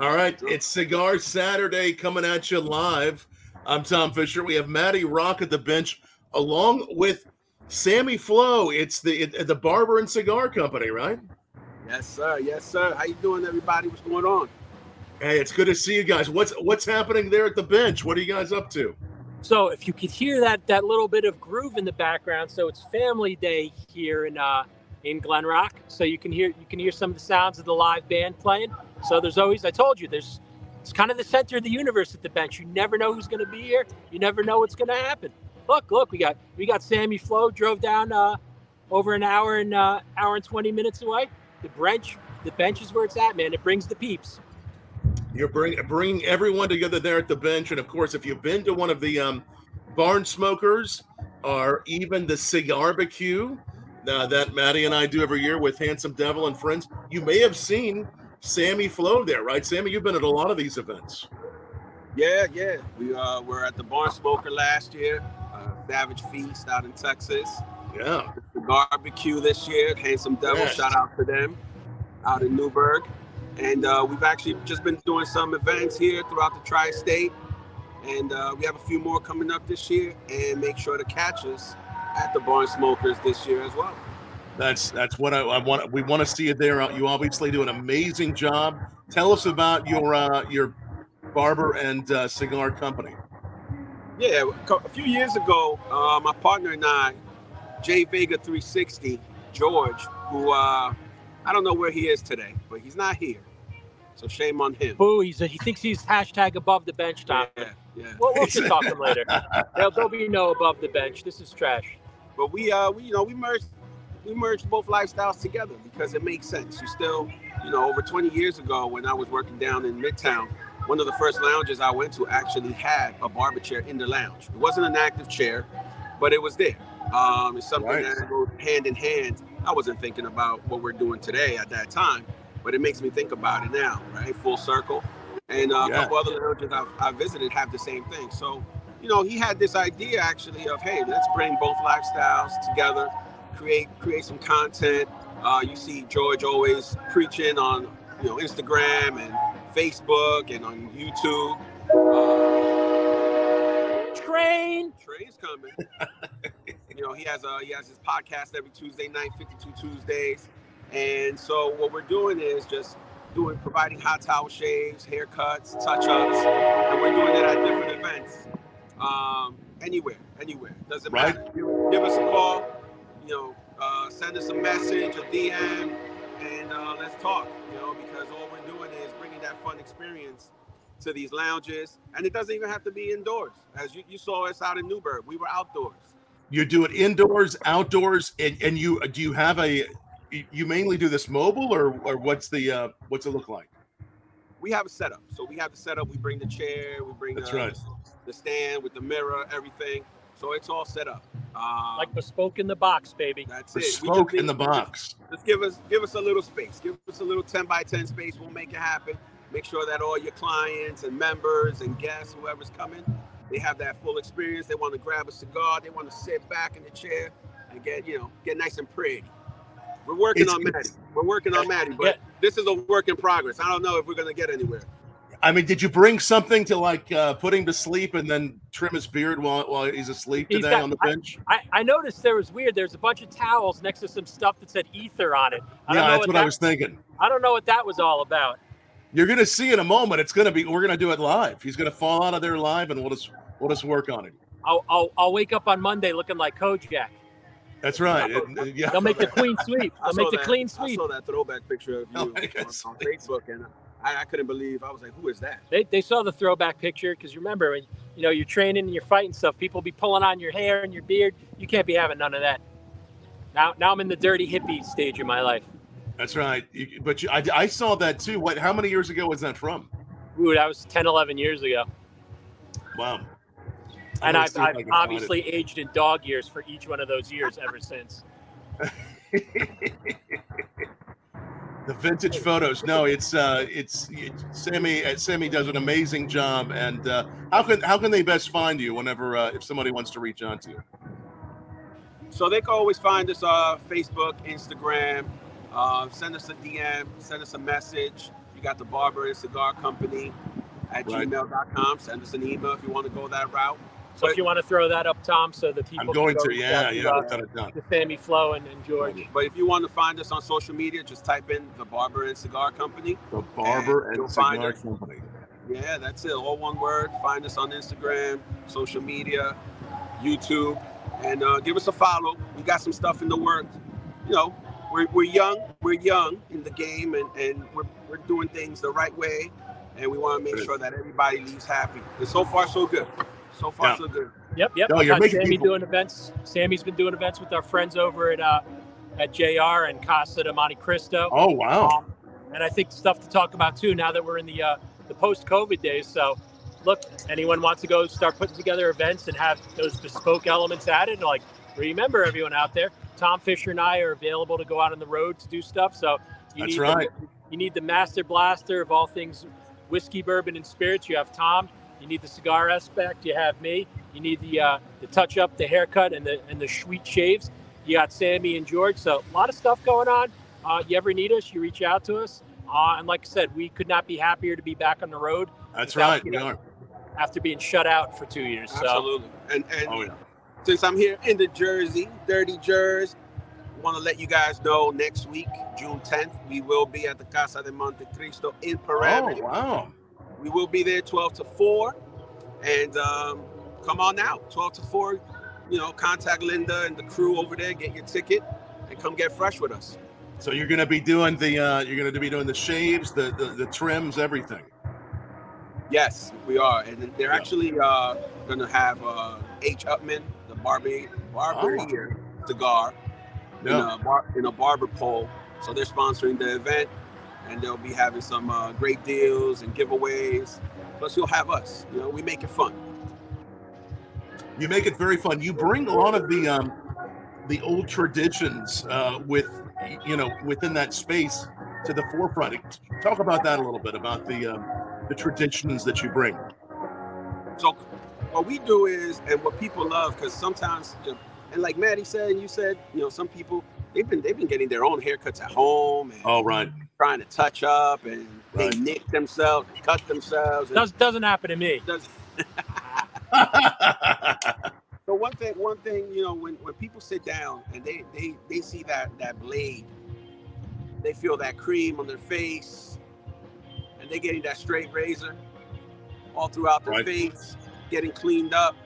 All right, it's Cigar Saturday coming at you live. I'm Tom Fisher. We have Matty Rock at the bench, along with Sammy Flo. It's the it, the Barber and Cigar Company, right? Yes, sir. Yes, sir. How you doing, everybody? What's going on? Hey, it's good to see you guys. What's what's happening there at the bench? What are you guys up to? So, if you could hear that that little bit of groove in the background, so it's Family Day here in uh, in Glen Rock. So you can hear you can hear some of the sounds of the live band playing. So there's always I told you there's it's kind of the center of the universe at the bench. You never know who's going to be here. You never know what's going to happen. Look, look, we got we got Sammy Flo drove down uh, over an hour and uh, hour and 20 minutes away. The bench the bench is where it's at, man. It brings the peeps. You're bring bring everyone together there at the bench, and of course, if you've been to one of the um, barn smokers or even the cigar barbecue uh, that Matty and I do every year with Handsome Devil and friends, you may have seen Sammy Flo there, right? Sammy, you've been at a lot of these events. Yeah, yeah. We uh, were at the Barn Smoker last year, uh, Savage Feast out in Texas. Yeah. The barbecue this year, Handsome Devil, yes. shout out to them out in Newburgh. And uh, we've actually just been doing some events here throughout the tri state. And uh, we have a few more coming up this year. And make sure to catch us at the Barn Smokers this year as well. That's that's what I, I, want. We want to see it there. You obviously do an amazing job. Tell us about your uh, your barber and uh, cigar company. Yeah, a few years ago, uh, my partner and I, Jay Vega 360, George, who uh, I don't know where he is today, but he's not here. So shame on him. Boo! He's a, he thinks he's hashtag above the bench top. Yeah, yeah. We'll, we'll talk to him later. There'll, there'll be no above the bench. This is trash. But we, uh, we, you know, we merged, we merged both lifestyles together because it makes sense. You still, you know, over 20 years ago when I was working down in Midtown, one of the first lounges I went to actually had a barber chair in the lounge. It wasn't an active chair, but it was there. Um, it's something right. that goes hand in hand I wasn't thinking about what we're doing today at that time, but it makes me think about it now, right? Full circle. And uh, yeah. a couple other lounges I've, I've visited have the same thing. So, you know, he had this idea actually of, hey, let's bring both lifestyles together, create create some content. Uh, you see George always preaching on, you know, Instagram and Facebook and on YouTube. Uh, Train. Train's coming. You know, he has a he has his podcast every Tuesday night, 52 Tuesdays. And so what we're doing is just doing providing hot towel shaves, haircuts, touch-ups, and we're doing it at different events. Um, anywhere, anywhere. Doesn't right. matter. Give us a call, you know, uh, send us a message, a DM, and uh, let's talk, you know, because all we're doing is bringing that fun experience to these lounges. And it doesn't even have to be indoors. As you, you saw us out in Newburgh, we were outdoors. You do it indoors, outdoors, and, and you do you have a you mainly do this mobile or or what's the uh, what's it look like? We have a setup. So we have the setup. We bring the chair. We bring That's the, right. The stand with the mirror, everything. So it's all set up. Um, like bespoke in the box, baby. That's bespoke it. Bespoke in the box. Just, just give us give us a little space. Give us a little ten by ten space. We'll make it happen. Make sure that all your clients and members and guests, whoever's coming, they have that full experience. They want to grab a cigar. They want to sit back in the chair and get, you know, get nice and pretty. We're working it's, on Matty. We're working on Matty, but yeah. this is a work in progress. I don't know if we're going to get anywhere. I mean, did you bring something to like uh, put him to sleep and then trim his beard while, while he's asleep he's today got, on the bench? I, I, noticed there was weird. There's a bunch of towels next to some stuff that said ether on it. I yeah, that's what, what that, I was thinking. I don't know what that was all about. You're gonna see in a moment. It's gonna be. We're gonna do it live. He's gonna fall out of there live, and we'll just we'll just work on it. I'll I'll, I'll wake up on Monday looking like Kojak. That's right. It, yeah. They'll make the clean sweep. They'll make the that, clean sweep. I saw that throwback picture of you oh, on, on, Facebook, and I, I, couldn't believe. I was like, "Who is that?" They, they saw the throwback picture because remember, when you know you're training and you're fighting stuff, people be pulling on your hair and your beard. You can't be having none of that. Now, now I'm in the dirty hippie stage of my life. That's right. But you, I, I saw that too. What? How many years ago was that from? Ooh, that was 10, 11 years ago. Wow. And I've, I've obviously aged in dog years for each one of those years ever since. the vintage photos. No, it's uh, it's, it's Sammy. Uh, Sammy does an amazing job. And uh, how can how can they best find you whenever uh, if somebody wants to reach out to you? So they can always find us on uh, Facebook, Instagram, uh, send us a DM, send us a message. You You got the Barber and Cigar Company at Right. gmail.com. Send us an email if you want to go that route. So if you want to throw that up, Tom, so the people I'm can going go to, yeah, out yeah, uh, without a doubt. to Sammy Flo and, and George. But if you want to find us on social media, just type in the Barber and Cigar Company. The Barber And and Cigar us. Company. Yeah, that's it. All one word. Find us on Instagram, social media, YouTube, and uh, give us a follow. We got some stuff in the works. You know, we're, we're young. We're young in the game, and, and we're, we're doing things the right way. And we want to make sure that everybody leaves happy. And so far, so good. So far, Yeah. so good. Yep, yep. No, you're had making Sammy people- doing events. Sammy's been doing events with our friends over at uh, at JR and Casa de Monte Cristo. Oh wow. Um, and I think stuff to talk about too now that we're in the uh, the post COVID days. So, look, anyone wants to go start putting together events and have those bespoke elements added, like remember everyone out there, Tom Fisher and I are available to go out on the road to do stuff. So you That's need right. the, you need the master blaster of all things whiskey, bourbon, and spirits. You have Tom. You need the cigar aspect. You have me. You need the uh, the touch up, the haircut, and the and the sweet shaves. You got Sammy and George. So a lot of stuff going on. Uh, you ever need us, you reach out to us. Uh, and like I said, we could not be happier to be back on the road That's without, right. you We know, are. after being shut out for two years. So Absolutely. And and Oh yeah. since I'm here in the Jersey, Dirty Jersey, want to let you guys know next week, June 10th, we will be at the Casa de Monte Cristo in Oh wow. We will be there 12 to 4. And um, come on out, 12 to 4. You know, contact Linda and the crew over there, get your ticket, and come get fresh with us. So you're going to be doing the uh, you're going to be doing the shaves, the, the the trims, everything. Yes, we are. And they're Yeah. actually uh, going to have uh, H. Upmann, the barber, barber Oh. here cigar, in, a bar, in a barber pole. So they're sponsoring the event, and they'll be having some uh, great deals and giveaways. Plus, you'll have us. You know, we make it fun. You make it very fun. You bring a lot of the um, the old traditions uh, with you know within that space to the forefront. Talk about that a little bit about the um, the traditions that you bring. So what we do is, and what people love, because sometimes, and like Matty said, and you said, you know, some people they've been they've been getting their own haircuts at home and Oh right. Trying to touch up, and Right. they nick themselves, and cut themselves. And does doesn't happen to me. does- So one thing, one thing, you know, when, when people sit down and they, they they see that that blade, they feel that cream on their face, and they're getting that straight razor all throughout their Right. face, getting cleaned up.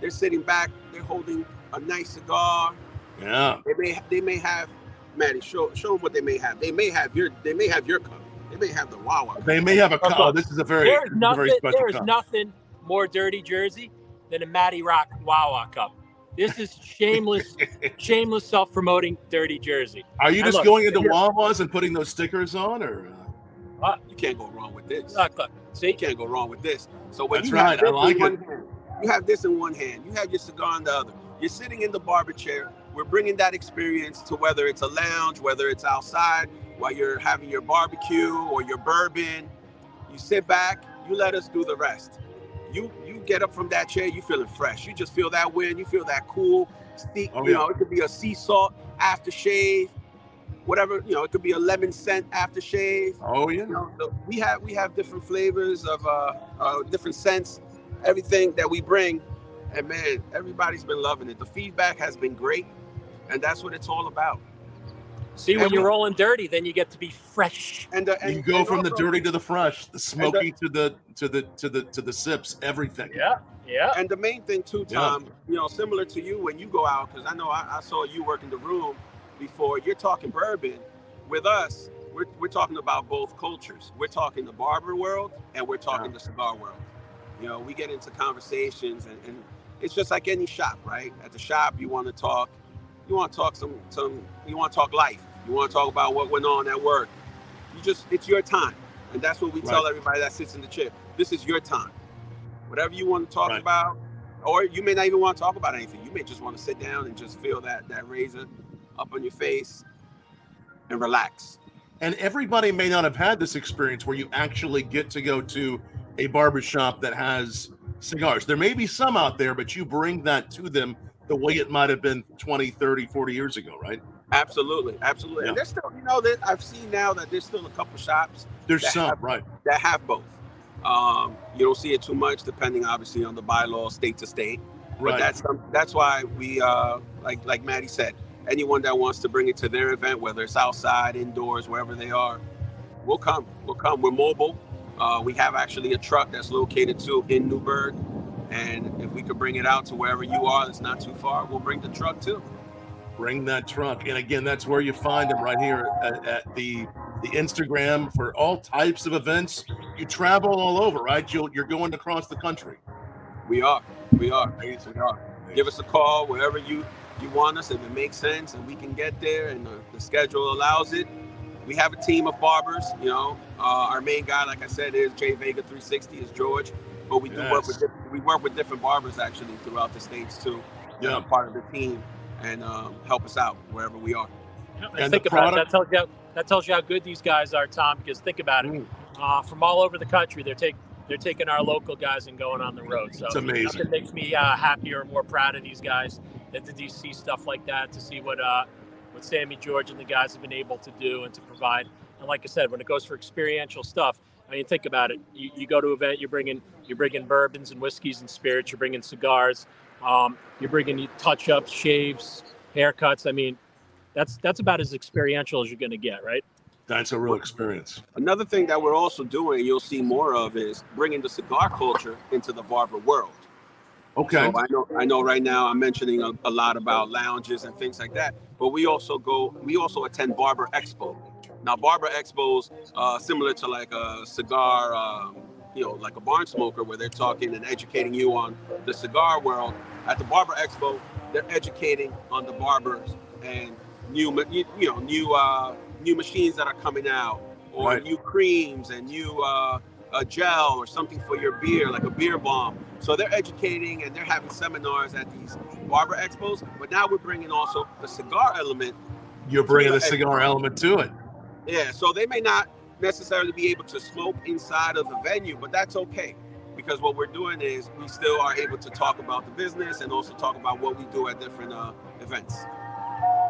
They're sitting back, they're holding a nice cigar. yeah. They may they may have, Matty, show show them what they may have. They may have your they may have your cup. They may have the Wawa. cup. They may have a Okay. oh, this is a very, There's this is a nothing. very special There's cup. nothing more dirty Jersey than a Matty Rock Wawa cup. This is shameless, shameless self-promoting dirty Jersey. Are you just look, going into here- Wawa's and putting those stickers on, or uh? Uh, You can't go wrong with this. Look, look. See, You can't go wrong with this. So when That's you right, have I like it. hand, you have this in one hand, you have your cigar in the other. You're sitting in the barber chair. We're bringing that experience to whether it's a lounge, whether it's outside, while you're having your barbecue or your bourbon. You sit back, you let us do the rest. You you get up from that chair, you feeling fresh. You just feel that wind, you feel that cool. Oh, you yeah. know, it could be a sea salt aftershave, whatever. You know, it could be a lemon scent aftershave. oh yeah, You know, so we have we have different flavors of uh, uh different scents, everything that we bring, and man, everybody's been loving it. The feedback has been great, and that's what it's all about. see when And you're we- rolling dirty, then you get to be fresh. And, uh, and you go and from the dirty to the fresh, the smoky to the to the to the to the sips, everything. Yeah, yeah. And the main thing too, Yeah. Tom, you know, similar to you when you go out, because I know I, I saw you work in the room before. You're talking bourbon. With us, we're, we're talking about both cultures. We're talking the barber world and we're talking Yeah. the cigar world. You know, we get into conversations and, and it's just like any shop, right? At the shop, you want to talk, you want to talk some some, you want to talk life. You want to talk about what went on at work. You just, it's your time, and that's what we tell everybody that sits in the chair. This is your time. Whatever you want to talk Right. about, or you may not even want to talk about anything. You may just want to sit down and just feel that that razor up on your face and relax. And everybody may not have had this experience where you actually get to go to a barbershop that has cigars. There may be some out there, but you bring that to them the way it might have been 20, 30, 40 years ago, right? Absolutely, absolutely. Yeah. And there's still, you know, that I've seen now that there's still a couple shops There's some, have- right? that have both. Um, you don't see it too much, depending obviously on the bylaw, state to state. But Right. that's some, that's why we, uh, like like Matty said, anyone that wants to bring it to their event, whether it's outside, indoors, wherever they are, we'll come. We'll come. We're mobile. Uh, we have actually a truck that's located too in Newburgh, and if we could bring it out to wherever you are, that's not too far, we'll bring the truck too. Bring that truck. And again, that's where you find them right here at, at the the Instagram for all types of events. You travel all over, right? You'll, you're going across the country. We are. We are. We are. Give us a call wherever you you want us if it makes sense and we can get there and the, the schedule allows it. We have a team of barbers. You know, uh, our main guy, like I said, is Jay Vega 360 is George, but we do work with Yes. we work with different barbers actually throughout the states too. Yeah. uh, part of the team and um, help us out wherever we are. And, And think the about it. That tells you how, that tells you how good these guys are, Tom. Because think about it. Mm. Uh, from all over the country, they're taking they're taking our local guys and going on the road. So It's amazing. Nothing makes me uh, happier or more proud of these guys than to see stuff like that. To see what uh, what Sammy George and the guys have been able to do and to provide. And like I said, when it goes for experiential stuff, I mean, think about it. You, you go to an event, you're bringing you're bringing bourbons and whiskeys and spirits. You're bringing cigars. Um, you're bringing touch ups, shaves, haircuts. I mean, that's that's about as experiential as you're going to get, right? That's a real experience. Another thing that we're also doing, you'll see more of, is bringing the cigar culture into the barber world. Okay. So I know I know right now I'm mentioning a, a lot about lounges and things like that, but we also go we also attend Barber Expo. Now Barber Expos uh, similar to like a cigar, um, you know, like a barn smoker where they're talking and educating you on the cigar world. At the Barber Expo, they're educating on the barbers and new you, you know new uh, new machines that are coming out or Right. new creams and new uh, a gel or something for your beer, like a beard balm. So they're educating and they're having seminars at these barber expos. But now we're bringing also the cigar element. You're bringing the cigar element to it. Yeah, so they may not necessarily be able to smoke inside of the venue, but that's okay because what we're doing is we still are able to talk about the business and also talk about what we do at different uh, events.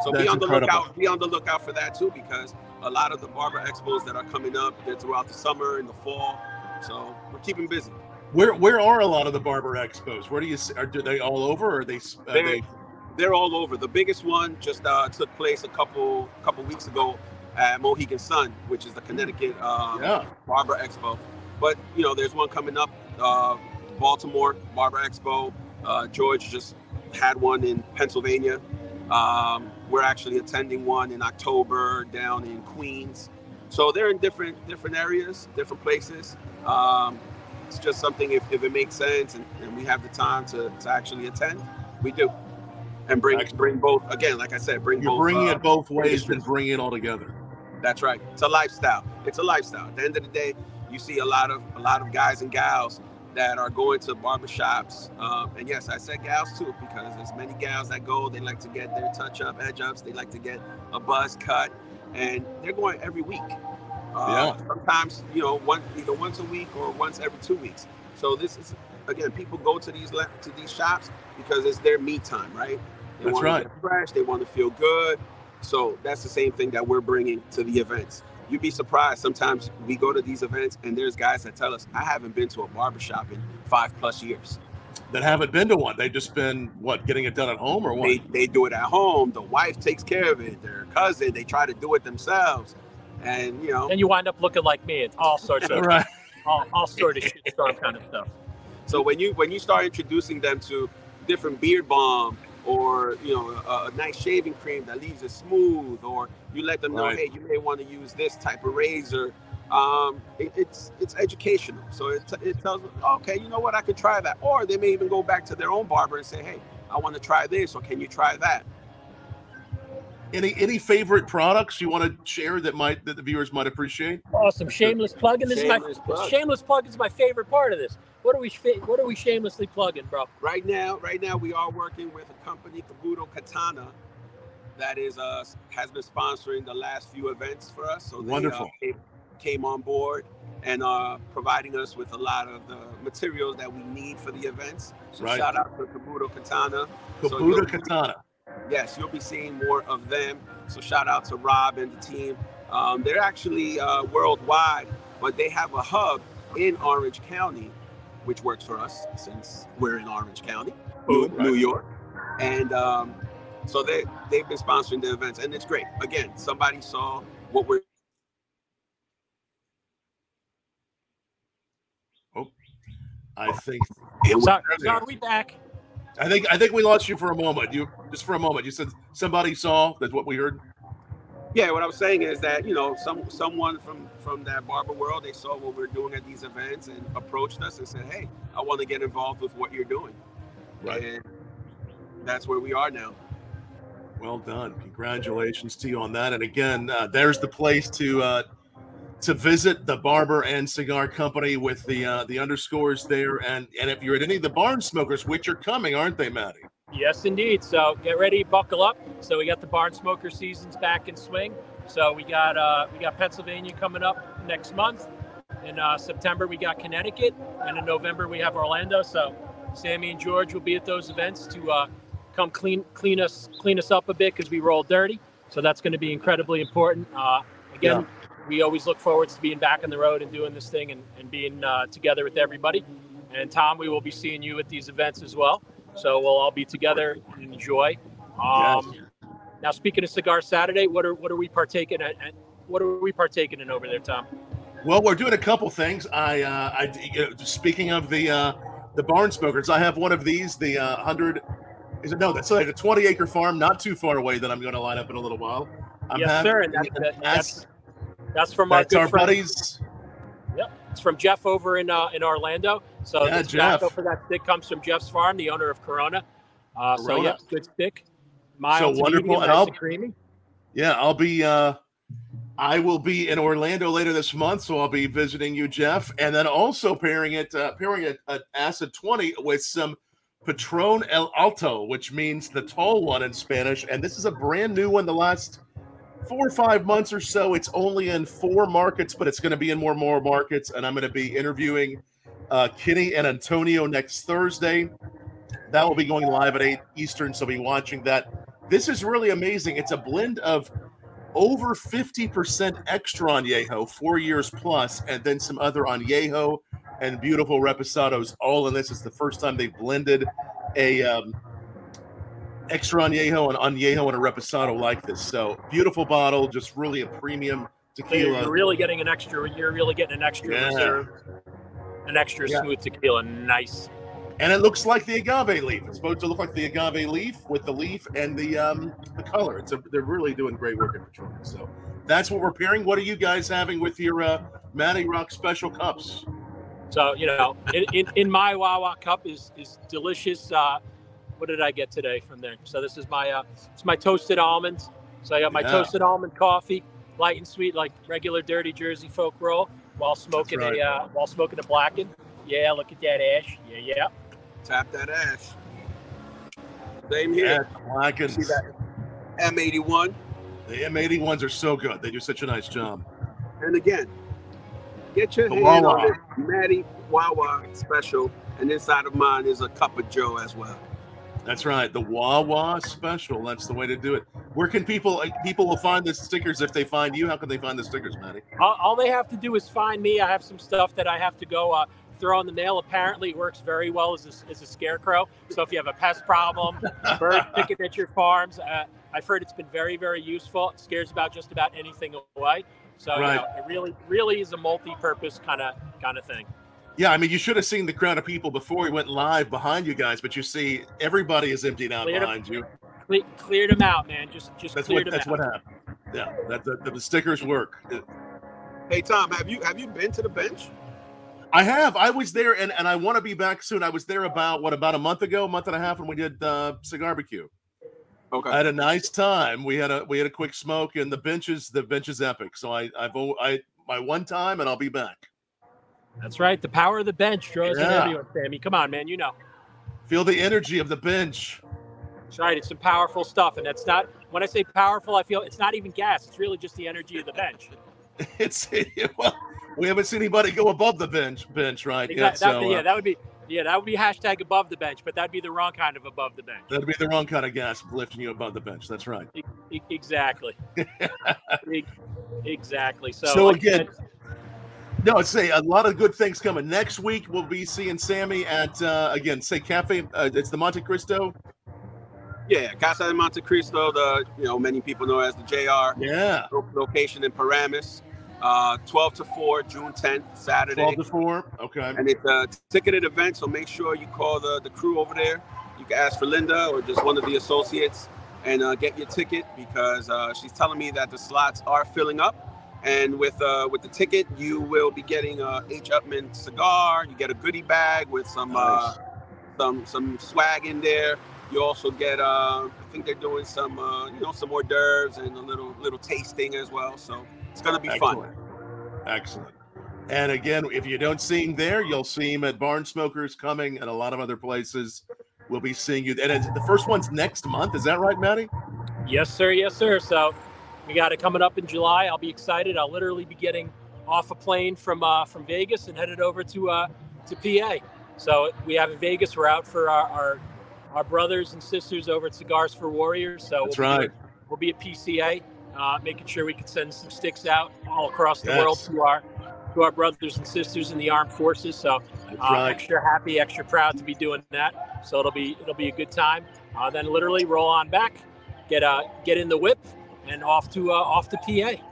So That's be on the incredible. lookout. Be on the lookout for that too, because a lot of the barber expos that are coming up, they're throughout the summer and the fall. So we're keeping busy. Where where are a lot of the barber expos? Where do you? Are do they all over? Or are they? Are They're, they they're all over. The biggest one just uh, took place a couple couple weeks ago at Mohegan Sun, which is the Connecticut um, yeah. Barber Expo. But you know, there's one coming up, uh, Baltimore Barber Expo. Uh, George just had one in Pennsylvania. Um, we're actually attending one in October down in Queens. So they're in different different areas, different places. Um, it's just something if, if it makes sense and, and we have the time to, to actually attend, we do. And bring Excellent. bring both again, like I said, bring You're both. bringing uh, it both ways and bring it all together. That's right. It's a lifestyle. It's a lifestyle. At the end of the day, you see a lot of a lot of guys and gals that are going to barbershops. Um, and yes, I said gals too, because there's many gals that go, they like to get their touch up, edge ups, they like to get a buzz cut, and they're going every week. Uh, Sometimes, you know, one either once a week or once every two weeks. So this is again, people go to these le- to these shops because it's their me time, right? They That's want right. to get fresh, they want to feel good. So that's the same thing that we're bringing to the events. You'd be surprised. Sometimes we go to these events and there's guys that tell us, I haven't been to a barbershop in five plus years. That haven't been to one. They've just been what getting it done at home or what? They, they do it at home. The wife takes care of it. Their cousin, they try to do it themselves. And, you know, And you wind up looking like me. It's all sorts of right. all, all sort of shit kind of stuff. So when you when you start introducing them to different beard balm or you know a, a nice shaving cream that leaves it smooth, or you let them know, Right. hey, you may want to use this type of razor. Um, it, it's it's educational. So it, t- it tells them, okay, you know what, I could try that. Or they may even go back to their own barber and say, hey, I want to try this, or can you try that? Any any favorite products you want to share that might that the viewers might appreciate? Awesome, shameless plug, and this Shameless is my plug. shameless plug is my favorite part of this. What are we what are we shamelessly plugging, bro? Right now, right now we are working with a company, Kabuto Katana, that is uh has been sponsoring the last few events for us. So they, Wonderful. Uh, came, came on board and are providing us with a lot of the materials that we need for the events. So Right. shout out to Kabuto Katana. So you'll- Katana. Yes, you'll be seeing more of them So shout out to Rob and the team. Um, they're actually uh, worldwide, but they have a hub in Orange County, which works for us since we're in Orange County, New, right. New York. And um, so they, they've been sponsoring the events, and it's great. Again, somebody saw what we're Oh, I think and So, there. so are we back? I think I think we lost you for a moment. You just for a moment. You said somebody saw that's what we heard. Yeah, what I was saying is that you know some someone from from that barber world they saw what we're doing at these events and approached us and said, "Hey, I want to get involved with what you're doing." And that's where we are now. Well done. Congratulations to you on that. And again, uh, there's the place to uh, to visit the Barber and Cigar Company with the uh, the underscores there. And and if you're at any of the barn smokers, which are coming, aren't they, Matty? Yes, indeed. So get ready, buckle up. So we got the barn smoker seasons back in swing. So we got uh, we got Pennsylvania coming up next month. In uh, September we got Connecticut, and in November we have Orlando. So Sammy and George will be at those events to uh, come clean clean us clean us up a bit because we roll dirty. So that's going to be incredibly important. Uh, again, we always look forward to being back on the road and doing this thing and, and being uh, together with everybody. And Tom, we will be seeing you at these events as well. So we'll all be together and enjoy. Um, Now, speaking of Cigar Saturday, what are what are we partaking at? at what are we partaking in over there, Tom? Well, we're doing a couple things. I, uh, I you know, speaking of the uh, the barn smokers, I have one of these, the uh, hundred. Is it no? That's like a twenty acre farm, not too far away. That I'm going to line up in a little while. I'm yes, having sir. And that, that, that's that's from our that's good our friend. buddies. It's from Jeff over in uh, in Orlando. So Yeah, this Jeff. for that stick comes from Jeff's farm, the owner of Corona. Uh, so yeah, good stick. Mild So wonderful, medium, and I'll- creamy. Yeah, I'll be. uh I will be in Orlando later this month, so I'll be visiting you, Jeff, and then also pairing it, uh, pairing it at Acid Twenty with some Patron El Alto, which means the tall one in Spanish. And this is a brand new one. The last four or five months or so, it's only in four markets, but it's going to be in more and more markets. And I'm going to be interviewing uh, Kenny and Antonio next Thursday. That will be going live at eight Eastern, so be watching that. This is really amazing. It's a blend of over 50% extra añejo, four years plus, and then some other añejo and beautiful reposados all in this. It's the first time they've blended a um, extra añejo and añejo and a reposado like this. So beautiful bottle, just really a premium So tequila. You're really getting an extra. You're really getting an extra Yeah. reserve, an extra Yeah. smooth tequila. Nice. and it looks like the agave leaf. It's supposed to look like the agave leaf with the leaf and the um the color. It's a, they're really doing great work at Patron. So that's what we're pairing. What are you guys having with your uh, Matty Rock special cups? So you know, in, in, in my Wawa cup is is delicious. Uh, what did I get today from there? So this is my uh, it's my toasted almonds. So I got my Yeah. toasted almond coffee, light and sweet, like regular dirty Jersey folk roll, while smoking right. a uh, while smoking a blackened. Yeah, look at that ash. Yeah, yeah. Tap that ash. Same Yeah, here. Blackens. See that? M81. The M81s are so good. They do such a nice job. And again, get your The hand Wawa. on this Matty Wawa special. And inside of mine is a cup of Joe as well. That's right. The Wawa special. That's the way to do it. Where can people people will find the stickers if they find you? How can they find the stickers, Matty? All, all they have to do is find me. I have some stuff that I have to go uh, throw in the mail. Apparently, it works very well as a, as a scarecrow. So if you have a pest problem, bird picking at your farms, uh, I've heard it's been very, very useful. It scares about just about anything away. So you know, it really, really is a multi-purpose kind of kind of thing. Yeah, I mean, you should have seen the crowd of people before we went live behind you guys, but you see, everybody is emptied out Cleared up- behind you. Cle- cleared them out, man. Just just That's cleared what them that's out. what happened. Yeah, that the, the stickers work. Hey Tom, have you have you been to the bench? I have. I was there, and, and I want to be back soon. I was there about what about a month ago, a month and a half, when we did uh, cigar barbecue. Okay. I had a nice time. We had a we had a quick smoke, and the bench is the bench is epic. So I I've I my one time, and I'll be back. That's right. The power of the bench draws Yeah. everyone, Sammy. Come on, man. You know. Feel the energy of the bench. That's right. It's some powerful stuff, and that's not. When I say powerful, I feel it's not even gas. It's really just the energy of the bench. It's well, we haven't seen anybody go above the bench bench right Exact- yet. that- So yeah, uh, that would be Yeah, that would be hashtag above the bench, but that'd be the wrong kind of above the bench. That'd be the wrong kind of gas lifting you above the bench. That's right. E- exactly. E- exactly. So, So like again, No, I'd say a lot of good things coming. Next week, we'll be seeing Sammy at, uh, again, say Cafe. Uh, it's the Monte Cristo. Yeah, Casa de Monte Cristo, the you know many people know as the JR Yeah. location in Paramus. Uh, 12 to 4, June 10th, Saturday. 12 to 4. Okay. and it's a ticketed event, so make sure you call the, the crew over there. You can ask for Linda or just one of the associates and uh, get your ticket because uh, she's telling me that the slots are filling up. And with uh, with the ticket, you will be getting a H. Upmann cigar. You get a goodie bag with some uh, some some swag in there. You also get, uh, I think they're doing some, uh, you know, some hors d'oeuvres and a little little tasting as well. So it's gonna be fun. Excellent. Excellent. And again, if you don't see him there, you'll see him at Barn Smokers coming and a lot of other places. We'll be seeing you. And the first one's next month. Is that right, Matty? yes, sir. Yes, sir. So we got it coming up in July. I'll be excited. I'll literally be getting off a plane from uh, from Vegas and headed over to uh, to PA. So we have in Vegas. We're out for our our, our brothers and sisters over at Cigars for Warriors. So That's we'll be right. doing- we'll be at PCA, uh, making sure we can send some sticks out all across the Yes. world to our to our brothers and sisters in the armed forces. So uh, right. extra happy, extra proud to be doing that. So it'll be it'll be a good time. Uh, then literally roll on back, get uh get in the whip, and off to uh, off to PA.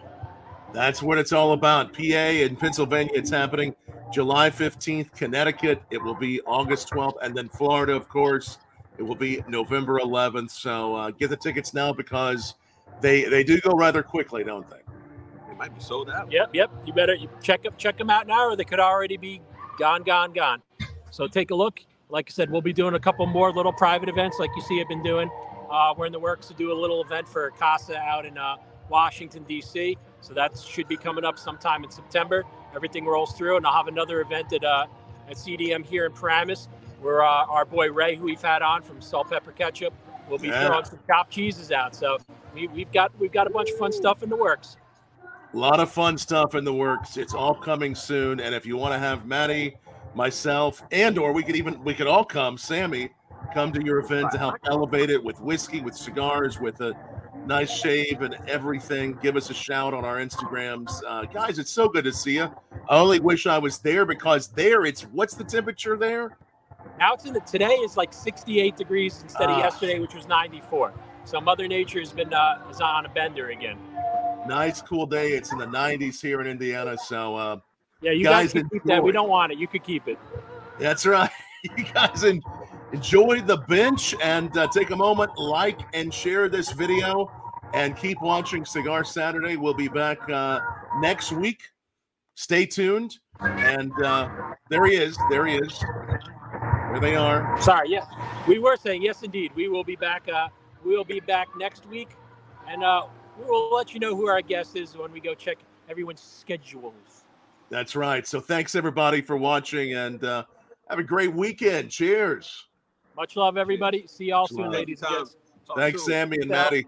That's what it's all about. PA in Pennsylvania, it's happening July 15th. Connecticut, it will be August 12th. And then Florida, of course, it will be November 11th. So uh, get the tickets now because they they do go rather quickly, don't they? It might be sold out. Yep, yep. You better check up check them out now, or they could already be gone, gone, gone. So take a look. Like I said, we'll be doing a couple more little private events, like you see I've been doing. Uh, we're in the works to do a little event for Casa out in uh, Washington D.C. So that should be coming up sometime in September. Everything rolls through, and I'll have another event at uh, at CDM here in Paramus, where uh, our boy Ray, who we've had on from Salt Pepper Ketchup, will be Yeah. throwing some chopped cheeses out. So we, we've got we've got a bunch of fun stuff in the works. A lot of fun stuff in the works. It's all coming soon. And if you want to have Matty, myself, and or we could even we could all come, Sammy, come to your event to help elevate it with whiskey, with cigars, with a nice shave and everything. Give us a shout on our Instagrams. Uh, guys, it's so good to see you. I only wish I was there because there it's what's the temperature there? Now it's in the today is like 68 degrees instead of Ah. yesterday, which was 94. So Mother Nature has been uh, is on a bender again. Nice cool day. It's in the 90s here in Indiana. So uh Yeah, you Guys, guys, can keep that. We don't want it. You could keep it. That's right. You guys en- enjoy the bench and uh, take a moment, like and share this video, and keep watching Cigar Saturday. We'll be back uh, next week. Stay tuned. And uh, there he is. There he is. There they are. Sorry. Yeah, we were saying yes, indeed. We will be back. Uh, we will be back next week, and uh, we will let you know who our guest is when we go check everyone's schedules. That's right. So thanks everybody for watching, and uh, have a great weekend. Cheers. Much love, everybody. See y'all soon, Love. ladies and Anytime. Thanks, soon. Sammy and Yeah. Matty.